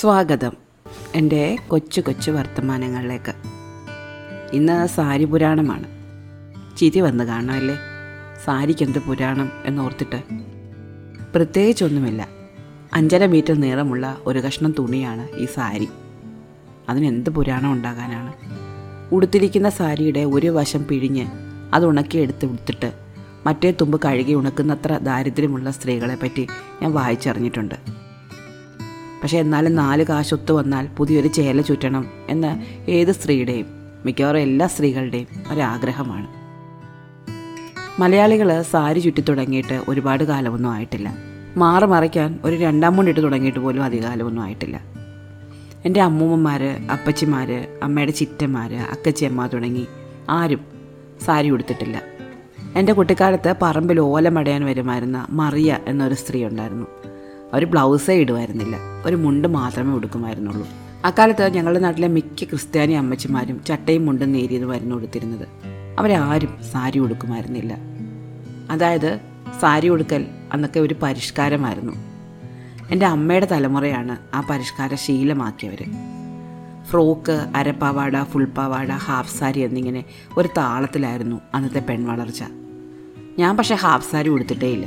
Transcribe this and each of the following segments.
സ്വാഗതം. എന്റെ കൊച്ചു കൊച്ചു വർത്തമാനങ്ങളിലേക്ക്. ഇന്ന് സാരി പുരാണമാണ്. ചിരി വന്ന് കാണാമല്ലേ? സാരിക്ക് എന്ത് പുരാണം എന്നോർത്തിട്ട്. പ്രത്യേകിച്ചൊന്നുമില്ല. അഞ്ചര മീറ്റർ നീളമുള്ള ഒരു കഷ്ണം തുണിയാണ് ഈ സാരി. അതിനെന്ത് പുരാണം ഉണ്ടാകാനാണ്? ഉടുത്തിരിക്കുന്ന സാരിയുടെ ഒരു വശം പിഴിഞ്ഞ് അത് ഉണക്കിയെടുത്ത് ഉടുത്തിട്ട് മറ്റേ തുമ്പ് കഴുകി ഉണക്കുന്നത്ര ദാരിദ്ര്യമുള്ള സ്ത്രീകളെ പറ്റി ഞാൻ വായിച്ചറിഞ്ഞിട്ടുണ്ട്. പക്ഷേ എന്നാലും നാല് കാശൊത്തു വന്നാൽ പുതിയൊരു ചേല ചുറ്റണം എന്ന് ഏത് സ്ത്രീയുടെയും മിക്കവാറും എല്ലാ സ്ത്രീകളുടെയും ഒരാഗ്രഹമാണ്. മലയാളികൾ സാരി ചുറ്റി തുടങ്ങിയിട്ട് ഒരുപാട് കാലമൊന്നും ആയിട്ടില്ല. മാറി മറയ്ക്കാൻ ഒരു രണ്ടാം മുണ്ടിട്ട് തുടങ്ങിയിട്ട് പോലും അധികകാലമൊന്നും ആയിട്ടില്ല. എന്റെ അമ്മൂമ്മമാർ അപ്പച്ചിമാർ അമ്മയുടെ ചിറ്റന്മാർ അക്കച്ചിയമ്മ തുടങ്ങി ആരും സാരി ഉടുത്തിട്ടില്ല. എന്റെ കുട്ടിക്കാലത്ത് പറമ്പിൽ ഓലമടയാൻ വരുമായിരുന്ന മറിയ എന്നൊരു സ്ത്രീ ഉണ്ടായിരുന്നു. അവർ ബ്ലൗസേ ഇടുമായിരുന്നില്ല. ഒരു മുണ്ട് മാത്രമേ ഉടുക്കുമായിരുന്നുള്ളൂ. അക്കാലത്ത് ഞങ്ങളുടെ നാട്ടിലെ മിക്ക ക്രിസ്ത്യാനി അമ്മച്ചിമാരും ചട്ടയും മുണ്ടും നേരിയതുമായിരുന്നു ഉടുത്തിരുന്നത്. അവരാരും സാരി ഉടുക്കുമായിരുന്നില്ല. അതായത് സാരി ഉടുക്കൽ അന്നൊക്കെ ഒരു പരിഷ്കാരമായിരുന്നു. എന്റെ അമ്മയുടെ തലമുറയാണ് ആ പരിഷ്കാര ശീലമാക്കിയവർ ഫ്രോക്ക് അരപ്പാവാട ഫുൾ പാവാട ഹാഫ് സാരി എന്നിങ്ങനെ ഒരു താളത്തിലായിരുന്നു അന്നത്തെ പെൺവളർച്ച. ഞാൻ പക്ഷേ ഹാഫ് സാരി ഉടുത്തിട്ടേ ഇല്ല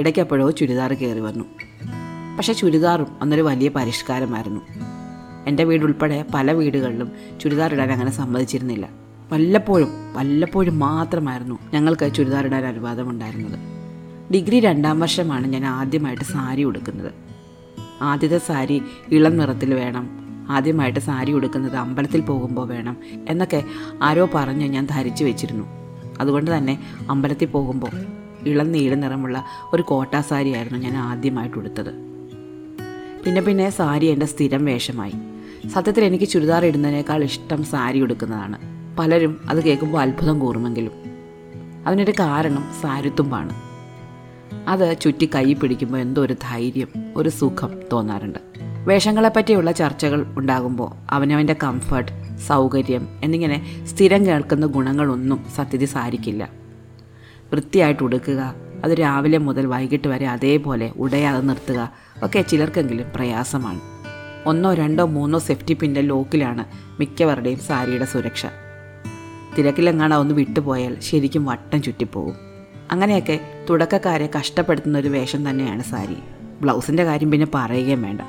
ഇടയ്ക്കെപ്പോഴോ ചുരിദാർ കയറി വന്നു. പക്ഷേ ചുരിദാറും അന്നൊരു വലിയ പരിഷ്കാരമായിരുന്നു. എന്റെ വീടുൾപ്പെടെ പല വീടുകളിലും ചുരിദാർ ഇടാൻ അങ്ങനെ സമ്മതിച്ചിരുന്നില്ല. വല്ലപ്പോഴും വല്ലപ്പോഴും മാത്രമായിരുന്നു ഞങ്ങൾക്ക് ചുരിദാർ ഇടാൻ അനുവാദം ഉണ്ടായിരുന്നത്. ഡിഗ്രി രണ്ടാം വർഷമാണ് ഞാൻ ആദ്യമായിട്ട് സാരി ഉടുക്കുന്നത്. ആദ്യത്തെ സാരി ഇളം നിറത്തിൽ വേണം ആദ്യമായിട്ട് സാരി ഉടുക്കുന്നത് അമ്പലത്തിൽ പോകുമ്പോൾ വേണം എന്നൊക്കെ ആരോ പറഞ്ഞ് ഞാൻ ധരിച്ചു വെച്ചിരുന്നു. അതുകൊണ്ട് തന്നെ അമ്പലത്തിൽ പോകുമ്പോൾ ഇളം നീല നിറമുള്ള ഒരു കോട്ടാ സാരിയായിരുന്നു ഞാൻ ആദ്യമായിട്ട് ഉടുത്തത്. പിന്നെ പിന്നെ സാരി എന്റെ സ്ഥിരം വേഷമായി. സത്യത്തിൽ എനിക്ക് ചുരിദാർ ഇടുന്നതിനേക്കാൾ ഇഷ്ടം സാരി ഉടുക്കുന്നതാണ്. പലരും അത് കേൾക്കുമ്പോൾ അത്ഭുതം കൂറുമെങ്കിലും. അതിനൊരു കാരണം സാരിത്തുമ്പാണ്. അത് ചുറ്റി കൈ പിടിക്കുമ്പോൾ എന്തോ ഒരു ധൈര്യം ഒരു സുഖം തോന്നാറുണ്ട്. വേഷങ്ങളെപ്പറ്റിയുള്ള ചർച്ചകൾ ഉണ്ടാകുമ്പോൾ അവനവന്റെ കംഫർട്ട് സൗകര്യം എന്നിങ്ങനെ സ്ഥിരം കേൾക്കുന്ന ഗുണങ്ങളൊന്നും സത്യതി സാരിക്കില്ല. വൃത്തിയായിട്ട് ഉടുക്കുക അത് രാവിലെ മുതൽ വൈകിട്ട് വരെ അതേപോലെ ഉടയാതെ നിർത്തുക. ഒക്കെ ചിലർക്കെങ്കിലും പ്രയാസമാണ്. ഒന്നോ രണ്ടോ മൂന്നോ സെഫ്റ്റി പിന്റെ ലോക്കിലാണ് മിക്കവരുടെയും സാരിയുടെ സുരക്ഷ. തിരക്കിലെങ്ങാണോ ഒന്ന് വിട്ടുപോയാൽ ശരിക്കും വട്ടം ചുറ്റിപ്പോകും. അങ്ങനെയൊക്കെ തുടക്കക്കാരെ കഷ്ടപ്പെടുത്തുന്ന ഒരു വേഷം തന്നെയാണ് സാരി. ബ്ലൗസിന്റെ കാര്യം പിന്നെ പറയുകയും വേണ്ട.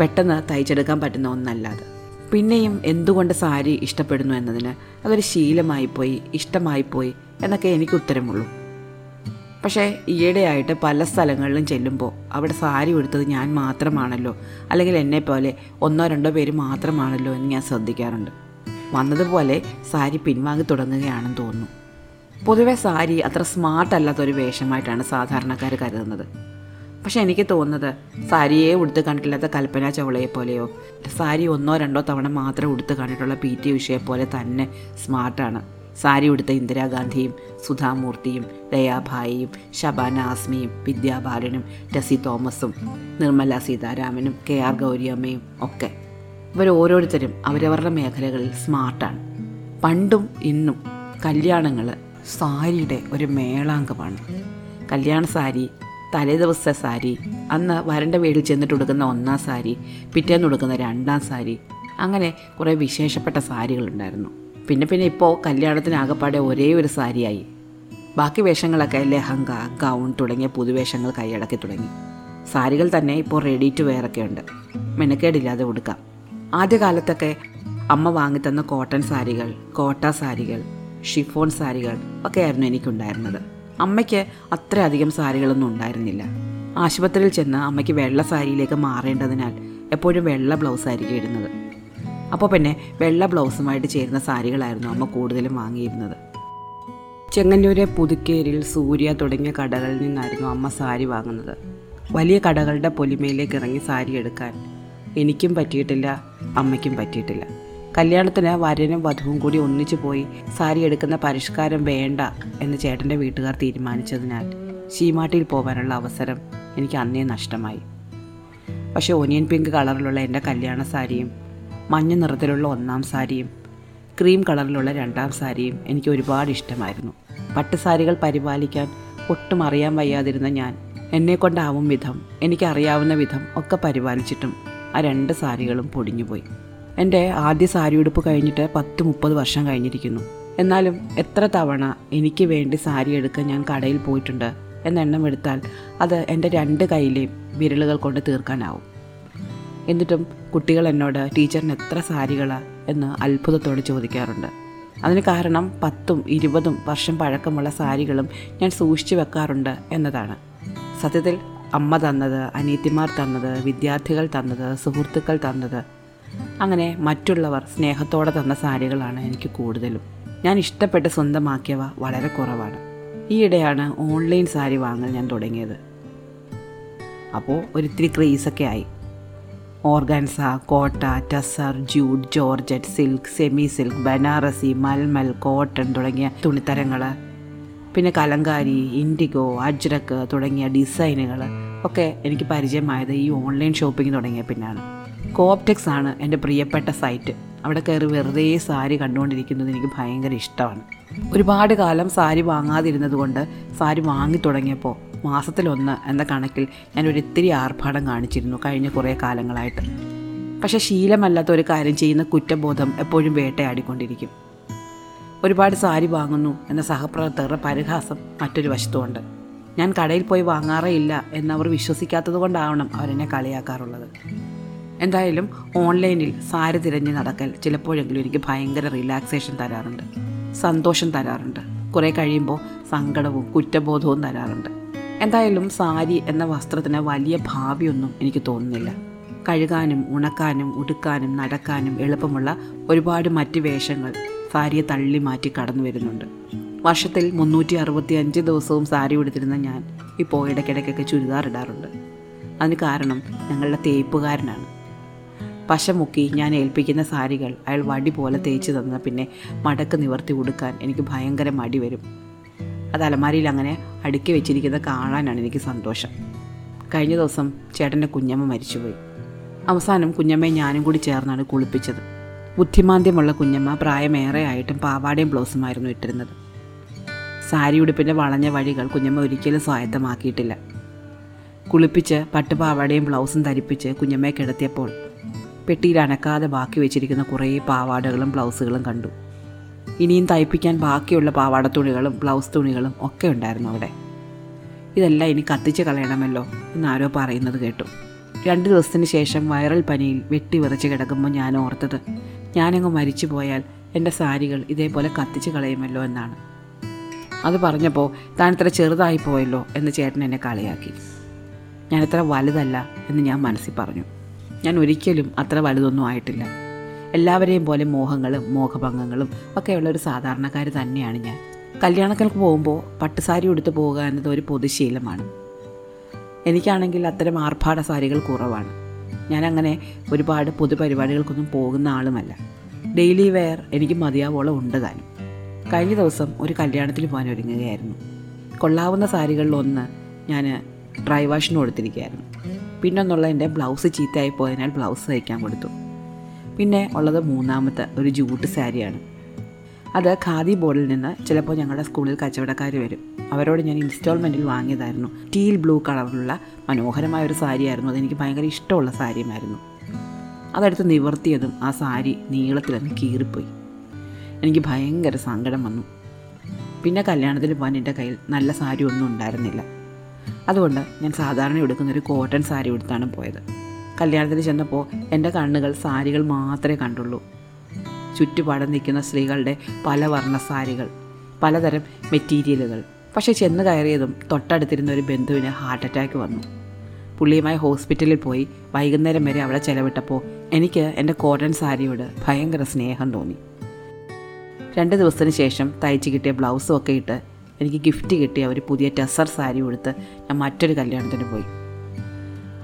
പെട്ടെന്ന് തയ്ച്ചെടുക്കാൻ പറ്റുന്ന ഒന്നല്ലാതെ. പിന്നെയും എന്തുകൊണ്ട് സാരി ഇഷ്ടപ്പെടുന്നു എന്നതിന് അതൊരു ശീലമായിപ്പോയി ഇഷ്ടമായിപ്പോയി എന്നൊക്കെ എനിക്ക് ഉത്തരമുള്ളൂ. പക്ഷേ ഈയിടെയായിട്ട് പല സ്ഥലങ്ങളിലും ചെല്ലുമ്പോൾ അവിടെ സാരി ഉടുത്തത് ഞാൻ മാത്രമാണല്ലോ. അല്ലെങ്കിൽ എന്നെ പോലെ ഒന്നോ രണ്ടോ പേര് മാത്രമാണല്ലോ എന്ന് ഞാൻ ശ്രദ്ധിക്കാറുണ്ട്. വന്നതുപോലെ സാരി പിൻവാങ്ങി തുടങ്ങുകയാണെന്ന് തോന്നുന്നു. പൊതുവെ സാരി അത്ര സ്മാർട്ട് അല്ലാത്തൊരു വേഷമായിട്ടാണ് സാധാരണക്കാർ കരുതുന്നത്. പക്ഷെ എനിക്ക് തോന്നുന്നത് സാരിയെ ഉടുത്ത് കണ്ടിട്ടില്ലാത്ത കൽപ്പന ചവളയെ പോലെയോ സാരി ഒന്നോ രണ്ടോ തവണ മാത്രം ഉടുത്ത് കണ്ടിട്ടുള്ള പി ടി ഉഷയെ പോലെ തന്നെ സ്മാർട്ടാണ്. സാരി ഉടുത്ത ഇന്ദിരാഗാന്ധിയും സുധാമൂർത്തിയും ദയാഭായിയും ശബാന ആസ്മിയും വിദ്യാബാലനും ടെസി തോമസും നിർമ്മല സീതാരാമനും കെ ആർ ഗൗരിയമ്മയും ഒക്കെ. ഇവർ ഓരോരുത്തരും അവരവരുടെ മേഖലകളിൽ സ്മാർട്ടാണ്. പണ്ടും ഇന്നും കല്യാണങ്ങൾ സാരിയുടെ ഒരു മേളാങ്കമാണ്. കല്യാണ സാരി തലേ ദിവസത്തെ സാരി അന്ന് വരന്റെ വീട്ടിൽ ചെന്നിട്ട് ഉടുക്കുന്ന ഒന്നാം സാരി പിറ്റേന്ന് ഉടുക്കുന്ന രണ്ടാം സാരി അങ്ങനെ കുറേ വിശേഷപ്പെട്ട സാരികളുണ്ടായിരുന്നു. പിന്നെ പിന്നെ ഇപ്പോൾ കല്യാണത്തിന് ആകപ്പാടെ ഒരേ ഒരു സാരിയായി. ബാക്കി വേഷങ്ങളൊക്കെ ലെഹങ്ക ഗൗൺ തുടങ്ങിയ പുതുവേഷങ്ങൾ കൈയടക്കി തുടങ്ങി. സാരികൾ തന്നെ ഇപ്പോൾ റെഡി ടു വെയർ ഒക്കെ ഉണ്ട്. മെനക്കേടില്ലാതെ ഉടുക്കാം. ആദ്യകാലത്തൊക്കെ അമ്മ വാങ്ങിത്തന്ന കോട്ടൺ സാരികൾ കോട്ട സാരികൾ ഷിഫോൺ സാരികൾ ഒക്കെയായിരുന്നു എനിക്കുണ്ടായിരുന്നത്. അമ്മയ്ക്ക് അത്രയധികം സാരികളൊന്നും ഉണ്ടായിരുന്നില്ല. ആശുപത്രിയിൽ ചെന്ന് അമ്മയ്ക്ക് വെള്ള സാരിയിലേക്ക് മാറേണ്ടതിനാൽ എപ്പോഴും വെള്ള ബ്ലൗസ് ആയിരിക്കും ഇടുന്നത്. അപ്പോൾ പിന്നെ വെള്ള ബ്ലൗസുമായിട്ട് ചേരുന്ന സാരികളായിരുന്നു അമ്മ കൂടുതലും വാങ്ങിയിരുന്നത്. ചെങ്ങന്നൂരെ പുതുക്കേരിൽ സൂര്യ തുടങ്ങിയ കടകളിൽ നിന്നായിരുന്നു അമ്മ സാരി വാങ്ങുന്നത്. വലിയ കടകളുടെ പൊലിമയിലേക്ക് ഇറങ്ങി സാരി എടുക്കാൻ. എനിക്കും പറ്റിയിട്ടില്ല അമ്മയ്ക്കും പറ്റിയിട്ടില്ല. കല്യാണത്തിന് വരനും വധുവും കൂടി ഒന്നിച്ചു പോയി സാരി എടുക്കുന്ന പരിഷ്കാരം വേണ്ട എന്ന് ചേട്ടന്റെ വീട്ടുകാർ തീരുമാനിച്ചതിനാൽ ശീമാട്ടിയിൽ പോകാനുള്ള അവസരം എനിക്ക് അന്നേ നഷ്ടമായി. പക്ഷേ ഒനിയൻ പിങ്ക് കളറിലുള്ള എന്റെ കല്യാണ സാരിയും മഞ്ഞ നിറത്തിലുള്ള ഒന്നാം സാരിയും ക്രീം കളറിലുള്ള രണ്ടാം സാരിയും എനിക്ക് ഒരുപാട് ഇഷ്ടമായിരുന്നു. പട്ടുസാരികൾ പരിപാലിക്കാൻ ഒട്ടും അറിയാൻ വയ്യാതിരുന്ന ഞാൻ എന്നെക്കൊണ്ടാവും വിധം എനിക്കറിയാവുന്ന വിധം ഒക്കെ പരിപാലിച്ചിട്ടും ആ രണ്ട് സാരികളും പൊടിഞ്ഞുപോയി. എന്റെ ആദ്യ സാരി ഉടുപ്പ് കഴിഞ്ഞിട്ട് പത്ത് മുപ്പത് വർഷം കഴിഞ്ഞിരിക്കുന്നു. എന്നാലും എത്ര തവണ എനിക്ക് വേണ്ടി സാരി എടുക്കാൻ ഞാൻ കടയിൽ പോയിട്ടുണ്ട് എന്നെണ്ണം എടുത്താൽ അത് എന്റെ രണ്ട് കയ്യിലെയും വിരലുകൾ കൊണ്ട് തീർക്കാനാവും. എന്നിട്ടും കുട്ടികൾ എന്നോട് ടീച്ചറിന് എത്ര സാരികളാണ് എന്ന് അത്ഭുതത്തോട് ചോദിക്കാറുണ്ട്. അതിന് കാരണം പത്തും ഇരുപതും വർഷം പഴക്കമുള്ള സാരികളും ഞാൻ സൂക്ഷിച്ചു വെക്കാറുണ്ട് എന്നതാണ്. സത്യത്തിൽ അമ്മ തന്നത് അനിയത്തിമാർ തന്നത് വിദ്യാർത്ഥികൾ തന്നത് സുഹൃത്തുക്കൾ തന്നത്. അങ്ങനെ മറ്റുള്ളവർ സ്നേഹത്തോടെ തന്ന സാരികളാണ് എനിക്ക് കൂടുതലും. ഞാൻ ഇഷ്ടപ്പെട്ട് സ്വന്തമാക്കിയവ വളരെ കുറവാണ്. ഈയിടെയാണ് ഓൺലൈൻ സാരി വാങ്ങൽ ഞാൻ തുടങ്ങിയത്. അപ്പോൾ ഒരിത്തിരി ക്രേസൊക്കെ ആയി. Organza kota tussar jute georgette silk semi silk Banarasi mulmul cotton തുടങ്ങിയ തുണിത്തരങ്ങൾ പിന്നെ കലങ്കാരി ഇൻഡിഗോ അജ്രക്ക് തുടങ്ങിയ ഡിസൈനുകൾ ഒക്കെ എനിക്ക് പരിചയമായത് ഈ ഓൺലൈൻ ഷോപ്പിംഗ് തുടങ്ങിയ പിന്നാണ്. കോപ്റ്റെക്സ് ആണ് എന്റെ പ്രിയപ്പെട്ട സൈറ്റ്. അവിടെ കയറി വെറുതെ സാരി കണ്ടുകൊണ്ടിരിക്കുന്നത് എനിക്ക് ഭയങ്കര ഇഷ്ടമാണ്. ഒരുപാട് കാലം സാരി വാങ്ങാതിരുന്നത് കൊണ്ട് സാരി വാങ്ങി തുടങ്ങിയപ്പോൾ മാസത്തിലൊന്ന് എന്ന കണക്കിൽ ഞാൻ ഒരു ഇത്തിരി ആർഭാടം കാണിച്ചിരുന്നു കഴിഞ്ഞ കുറേ കാലങ്ങളായിട്ട്. പക്ഷെ ശീലമല്ലാത്ത ഒരു കാര്യം ചെയ്യുന്ന കുറ്റബോധം എപ്പോഴും വേട്ടയാടിക്കൊണ്ടിരിക്കും. ഒരുപാട് സാരി വാങ്ങുന്നു എന്ന സഹപ്രവർത്തകരുടെ പരിഹാസം മറ്റൊരു വശത്തുമുണ്ട്. ഞാൻ കടയിൽ പോയി വാങ്ങാറേ ഇല്ല എന്നവർ വിശ്വസിക്കാത്തത് കൊണ്ടാവണം അവരെന്നെ കളിയാക്കാറുള്ളത്. എന്തായാലും ഓൺലൈനിൽ സാരി തിരഞ്ഞ് നടക്കൽ ചിലപ്പോഴെങ്കിലും എനിക്ക് ഭയങ്കര റിലാക്സേഷൻ തരാറുണ്ട്. സന്തോഷം തരാറുണ്ട്. കുറേ കഴിയുമ്പോൾ സങ്കടവും കുറ്റബോധവും തരാറുണ്ട്. എന്തായാലും സാരി എന്ന വസ്ത്രത്തിന് വലിയ ഭാവിയൊന്നും എനിക്ക് തോന്നുന്നില്ല. കഴുകാനും ഉണക്കാനും ഉടുക്കാനും നടക്കാനും എളുപ്പമുള്ള ഒരുപാട് മറ്റ് വേഷങ്ങൾ സാരിയെ തള്ളി മാറ്റി കടന്നു വരുന്നുണ്ട്. വർഷത്തിൽ മുന്നൂറ്റി അറുപത്തി അഞ്ച് ദിവസവും സാരി ഉടുത്തിരുന്ന ഞാൻ ഇപ്പോൾ ഇടയ്ക്കിടയ്ക്കൊക്കെ ചുരിദാർ ഇടാറുണ്ട്. അതിന് കാരണം ഞങ്ങളുടെ തേപ്പുകാരനാണ്. പശമുക്കി ഞാൻ ഏൽപ്പിക്കുന്ന സാരികൾ അയാൾ വടി പോലെ തേച്ച് തന്ന പിന്നെ മടക്ക് നിവർത്തി ഉടുക്കാൻ എനിക്ക് ഭയങ്കര മടി വരും. അത് അലമാരിയിൽ അങ്ങനെ അടുക്കി വെച്ചിരിക്കുന്നത് കാണാനാണ് എനിക്ക് സന്തോഷം. കഴിഞ്ഞ ദിവസം ചേട്ടന്റെ കുഞ്ഞമ്മ മരിച്ചുപോയി. അവസാനം കുഞ്ഞമ്മയെ ഞാനും കൂടി ചേർന്നാണ് കുളിപ്പിച്ചത്. ബുദ്ധിമാന്ദ്യമുള്ള കുഞ്ഞമ്മ പ്രായമേറെ ആയിട്ടും പാവാടയും ബ്ലൗസുമായിരുന്നു ഇട്ടിരുന്നത്. സാരി ഉടുപ്പിന്റെ വളഞ്ഞ വഴികൾ കുഞ്ഞമ്മ ഒരിക്കലും സ്വായത്തമാക്കിയിട്ടില്ല. കുളിപ്പിച്ച് പട്ടുപാവാടയും ബ്ലൗസും ധരിപ്പിച്ച് കുഞ്ഞമ്മയെ കിടത്തിയപ്പോൾ പെട്ടിയിൽ അനക്കാതെ ബാക്കി വെച്ചിരിക്കുന്ന കുറേ പാവാടകളും ബ്ലൗസുകളും കണ്ടു. ഇനിയും തയ്പ്പിക്കാൻ ബാക്കിയുള്ള പാവാട തുണികളും ബ്ലൗസ് തുണികളും ഒക്കെ ഉണ്ടായിരുന്നു അവിടെ. ഇതെല്ലാം ഇനി കത്തിച്ച് കളയണമല്ലോ എന്നാരോ പറയുന്നത് കേട്ടു. രണ്ട് ദിവസത്തിന് ശേഷം വൈറൽ പനിയിൽ വെട്ടി വിറച്ച് കിടക്കുമ്പോൾ ഞാൻ ഓർത്തത് ഞാനങ്ങ് മരിച്ചു പോയാൽ എന്റെ സാരികൾ ഇതേപോലെ കത്തിച്ച് കളയുമല്ലോ എന്നാണ്. അത് പറഞ്ഞപ്പോൾ താൻ ഇത്ര ചെറുതായി പോയല്ലോ എന്ന് ചേട്ടൻ എന്നെ കളിയാക്കി. ഞാൻ ഇത്ര വലുതല്ല എന്ന് ഞാൻ മനസ്സിൽ പറഞ്ഞു. ഞാൻ ഒരിക്കലും അത്ര വലുതൊന്നും ആയിട്ടില്ല. എല്ലാവരെയും പോലെ മോഹങ്ങളും മോഹഭംഗങ്ങളും ഒക്കെയുള്ള ഒരു സാധാരണക്കാർ തന്നെയാണ് ഞാൻ. കല്യാണങ്ങൾക്ക് പോകുമ്പോൾ പട്ടുസാരി ഉടുത്ത് പോകുക എന്നത് ഒരു പൊതുശീലമാണ്. എനിക്കാണെങ്കിൽ അത്തരം ആർഭാട സാരികൾ കുറവാണ്. ഞാനങ്ങനെ ഒരുപാട് പൊതുപരിപാടികൾക്കൊന്നും പോകുന്ന ആളുമല്ല. ഡെയിലി വെയർ എനിക്ക് മതിയാവോളം ഉണ്ട് താനും. കഴിഞ്ഞ ദിവസം ഒരു കല്യാണത്തിന് പോകാൻ ഒരുങ്ങുകയായിരുന്നു. കൊള്ളാവുന്ന സാരികളിൽ ഒന്ന് ഞാൻ ഡ്രൈ വാഷിന് കൊടുത്തിരിക്കുകയായിരുന്നു. പിന്നൊന്നുള്ള എന്റെ ബ്ലൗസ് ചീത്തയായി പോയതിനാൽ ബ്ലൗസ് തയ്ക്കാൻ കൊടുത്തു. പിന്നെ ഉള്ളത് മൂന്നാമത്തെ ഒരു ജൂട്ട് സാരിയാണ്. അത് ഖാദി ബോർഡിൽ നിന്ന് ചിലപ്പോൾ ഞങ്ങളുടെ സ്കൂളിൽ കച്ചവടക്കാർ വരും. അവരോട് ഞാൻ ഇൻസ്റ്റാൾമെന്റിൽ വാങ്ങിയതായിരുന്നു. ടീൽ ബ്ലൂ കളറിലുള്ള മനോഹരമായ ഒരു സാരിയായിരുന്നു. അതെനിക്ക് ഭയങ്കര ഇഷ്ടമുള്ള സാരിയുമായിരുന്നു. അതെടുത്ത് നിവർത്തിയതും ആ സാരി നീളത്തിലൊന്ന് കീറിപ്പോയി. എനിക്ക് ഭയങ്കര സങ്കടം വന്നു. പിന്നെ കല്യാണത്തിന് പോകാൻ എന്റെ കയ്യിൽ നല്ല സാരി ഒന്നും ഉണ്ടായിരുന്നില്ല. അതുകൊണ്ട് ഞാൻ സാധാരണ എടുക്കുന്നൊരു കോട്ടൺ സാരി എടുത്താണ് പോയത്. കല്യാണത്തിന് ചെന്നപ്പോൾ എന്റെ കണ്ണുകൾ സാരികൾ മാത്രമേ കണ്ടുള്ളൂ. ചുറ്റുപാടം നിൽക്കുന്ന സ്ത്രീകളുടെ പല വർണ സാരികൾ പലതരം മെറ്റീരിയലുകൾ. പക്ഷേ ചെന്ന് കയറിയതും തൊട്ടടുത്തിരുന്ന ഒരു ബന്ധുവിന് ഹാർട്ട് അറ്റാക്ക് വന്നു. പുള്ളിയുമായി ഹോസ്പിറ്റലിൽ പോയി വൈകുന്നേരം വരെ അവളെ ചെലവിട്ടപ്പോൾ എനിക്ക് എന്റെ കോട്ടൺ സാരിയോട് ഭയങ്കര സ്നേഹം തോന്നി. രണ്ട് ദിവസത്തിന് ശേഷം തയ്ച്ച് കിട്ടിയ ബ്ലൗസും ഒക്കെ ഇട്ട് എനിക്ക് ഗിഫ്റ്റ് കിട്ടിയ ഒരു പുതിയ ടെസർ സാരി ഉടുത്ത് ഞാൻ മറ്റൊരു കല്യാണത്തിന് പോയി.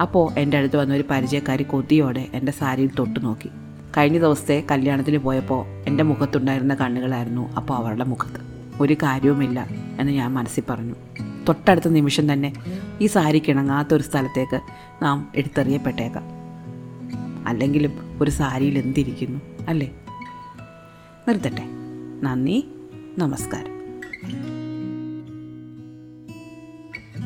അപ്പോൾ എന്റെ അടുത്ത് വന്ന ഒരു പരിചയക്കാരി കൊതിയോടെ എന്റെ സാരിയിൽ തൊട്ട് നോക്കി. കഴിഞ്ഞ ദിവസത്തെ കല്യാണത്തിന് പോയപ്പോൾ എന്റെ മുഖത്തുണ്ടായിരുന്ന കണ്ണുകളായിരുന്നു അപ്പോൾ അവളുടെ മുഖത്ത്. ഒരു കാര്യവുമില്ല എന്ന് ഞാൻ മനസ്സിൽ പറഞ്ഞു. തൊട്ടടുത്ത നിമിഷം തന്നെ ഈ സാരി കിണങ്ങാത്തൊരു സ്ഥലത്തേക്ക് നാം എടുത്തെറിയപ്പെട്ടേക്കാം. അല്ലെങ്കിലും ഒരു സാരിയിൽ എന്തിരിക്കുന്നു അല്ലേ? നിർത്തട്ടെ. നന്ദി. നമസ്കാരം.